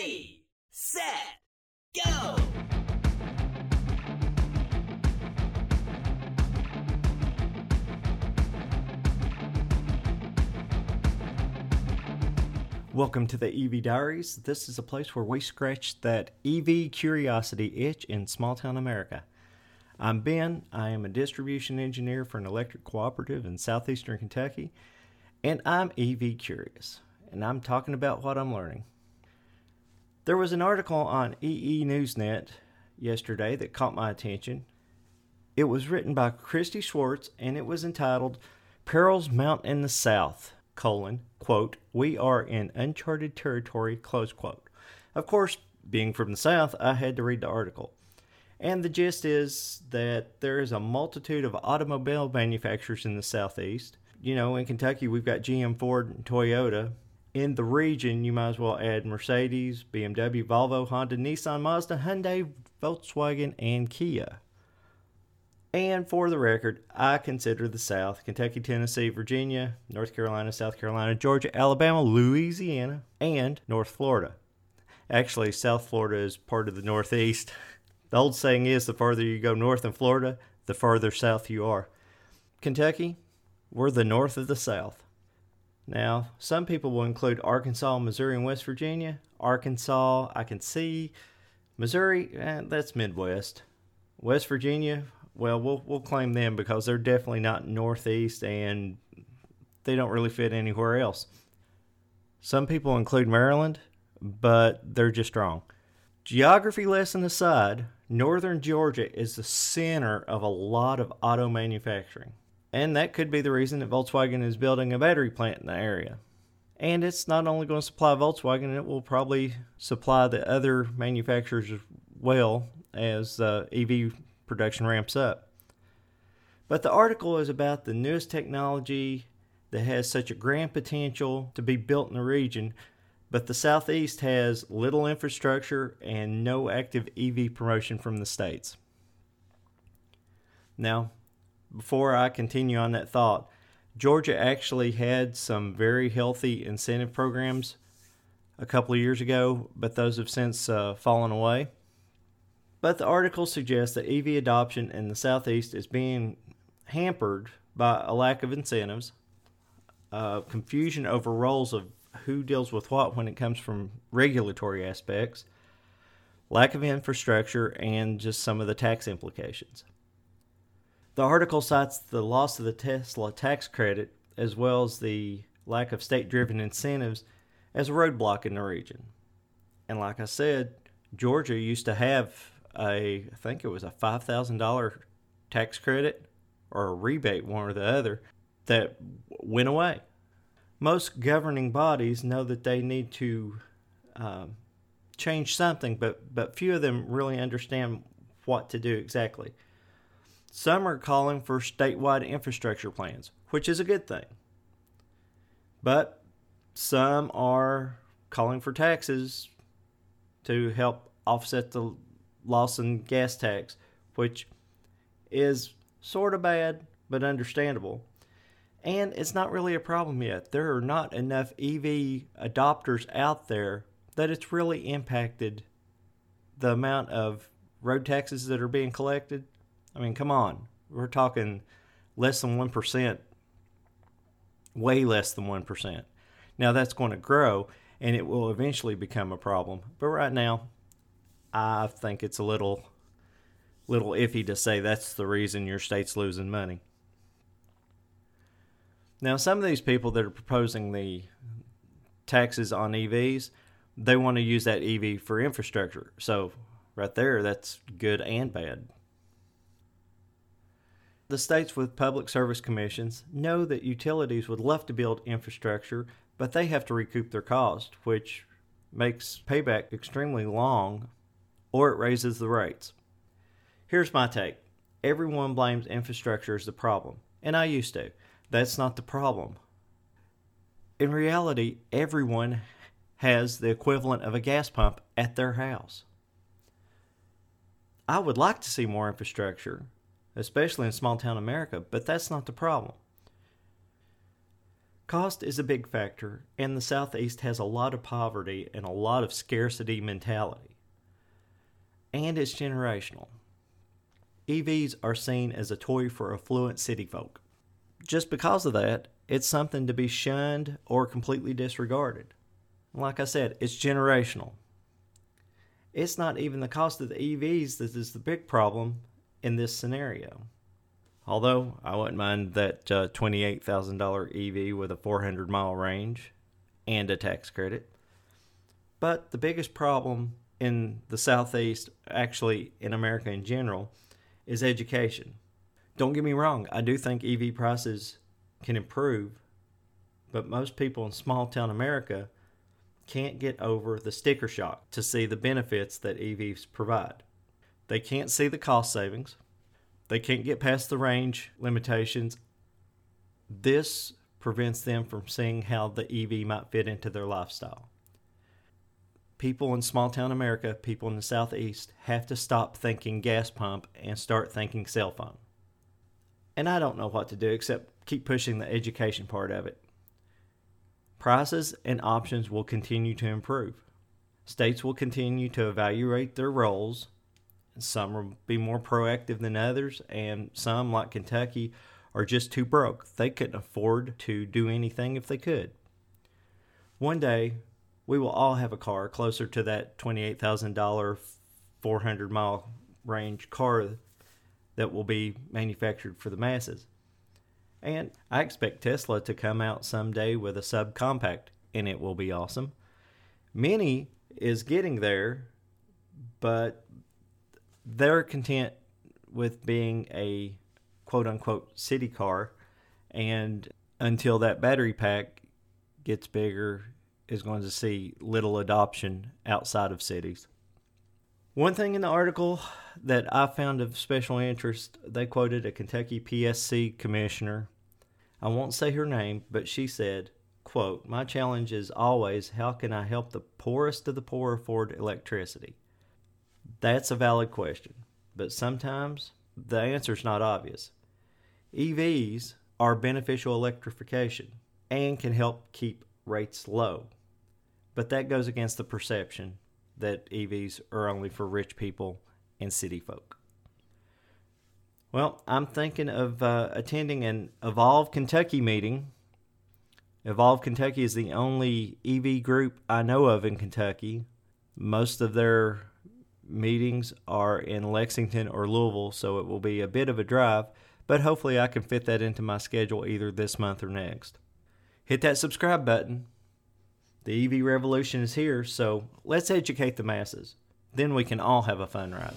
Ready, set, go! Welcome to the EV Diaries. This is a place where we scratch that EV curiosity itch in small town America. I'm Ben. I am a distribution engineer for an electric cooperative in southeastern Kentucky, and I'm EV curious, and I'm talking about what I'm learning. There was an article on EE Newsnet yesterday that caught my attention. It was written by Kristi Swartz, and it was entitled Perils Mount in the South colon, quote, we are in uncharted territory, close quote. Of course, being from the South, I had to read the article. And the gist is that there is a multitude of automobile manufacturers in the Southeast. You know, in Kentucky, we've got GM, Ford, and Toyota. In the region, you might as well add Mercedes, BMW, Volvo, Honda, Nissan, Mazda, Hyundai, Volkswagen, and Kia. And for the record, I consider the South Kentucky, Tennessee, Virginia, North Carolina, South Carolina, Georgia, Alabama, Louisiana, and North Florida. Actually, South Florida is part of the Northeast. The old saying is the farther you go north in Florida, the farther south you are. Kentucky, we're the north of the South. Now, some people will include Arkansas, Missouri, and West Virginia. Arkansas, I can see. Missouri, eh, that's Midwest. West Virginia, well, we'll we'll claim them because they're definitely not northeast and they don't really fit anywhere else. Some people include Maryland, but they're just wrong. Geography lesson aside, northern Georgia is the center of a lot of auto manufacturing. And that could be the reason that Volkswagen is building a battery plant in the area. And it's not only going to supply Volkswagen, it will probably supply the other manufacturers as well as uh, EV production ramps up. But the article is about the newest technology that has such a grand potential to be built in the region, but the Southeast has little infrastructure and no active EV promotion from the states. Now, before I continue on that thought, Georgia actually had some very healthy incentive programs a couple of years ago, but those have since uh, fallen away. But the article suggests that EV adoption in the Southeast is being hampered by a lack of incentives, uh, confusion over roles of who deals with what when it comes from regulatory aspects, lack of infrastructure, and just some of the tax implications. The article cites the loss of the Tesla tax credit as well as the lack of state driven incentives as a roadblock in the region. And like I said, Georgia used to have a, I think it was a $5,000 tax credit or a rebate, one or the other, that went away. Most governing bodies know that they need to um, change something, but, but few of them really understand what to do exactly. Some are calling for statewide infrastructure plans, which is a good thing. But some are calling for taxes to help offset the loss in gas tax, which is sort of bad but understandable. And it's not really a problem yet. There are not enough EV adopters out there that it's really impacted the amount of road taxes that are being collected. I mean, come on. We're talking less than 1%, way less than 1%. Now that's going to grow and it will eventually become a problem. But right now, I think it's a little little iffy to say that's the reason your state's losing money. Now, some of these people that are proposing the taxes on EVs, they want to use that EV for infrastructure. So, right there, that's good and bad. The states with public service commissions know that utilities would love to build infrastructure, but they have to recoup their cost, which makes payback extremely long or it raises the rates. Here's my take everyone blames infrastructure as the problem, and I used to. That's not the problem. In reality, everyone has the equivalent of a gas pump at their house. I would like to see more infrastructure, especially in small town America, but that's not the problem. Cost is a big factor, and the Southeast has a lot of poverty and a lot of scarcity mentality. And it's generational. EVs are seen as a toy for affluent city folk. Just because of that, it's something to be shunned or completely disregarded. Like I said, it's generational. It's not even the cost of the EVs that is the big problem in this scenario. Although I wouldn't mind that uh, $28,000 EV with a 400 mile range and a tax credit. But the biggest problem in the Southeast, actually in America in general, is education. Don't get me wrong, I do think EV prices can improve, but most people in small town America can't get over the sticker shock to see the benefits that EVs provide. They can't see the cost savings, they can't get past the range limitations. This prevents them from seeing how the EV might fit into their lifestyle. People in small town America, people in the Southeast, have to stop thinking gas pump and start thinking cell phone. And I don't know what to do except keep pushing the education part of it. Prices and options will continue to improve. States will continue to evaluate their roles some will be more proactive than others, and some, like Kentucky, are just too broke. They couldn't afford to do anything if they could. One day, we will all have a car closer to that $28,000, 400 mile range car that will be manufactured for the masses. And I expect Tesla to come out someday with a subcompact, and it will be awesome. Mini is getting there, but they're content with being a quote unquote city car and until that battery pack gets bigger is going to see little adoption outside of cities. One thing in the article that I found of special interest, they quoted a Kentucky PSC commissioner. I won't say her name, but she said, quote, "My challenge is always how can I help the poorest of the poor afford electricity?" That's a valid question, but sometimes the answer is not obvious. EVs are beneficial electrification and can help keep rates low, but that goes against the perception that EVs are only for rich people and city folk. Well, I'm thinking of uh, attending an Evolve Kentucky meeting. Evolve Kentucky is the only EV group I know of in Kentucky. Most of their meetings are in Lexington or Louisville, so it will be a bit of a drive, but hopefully I can fit that into my schedule either this month or next. Hit that subscribe button. The EV revolution is here, so let's educate the masses. Then we can all have a fun ride.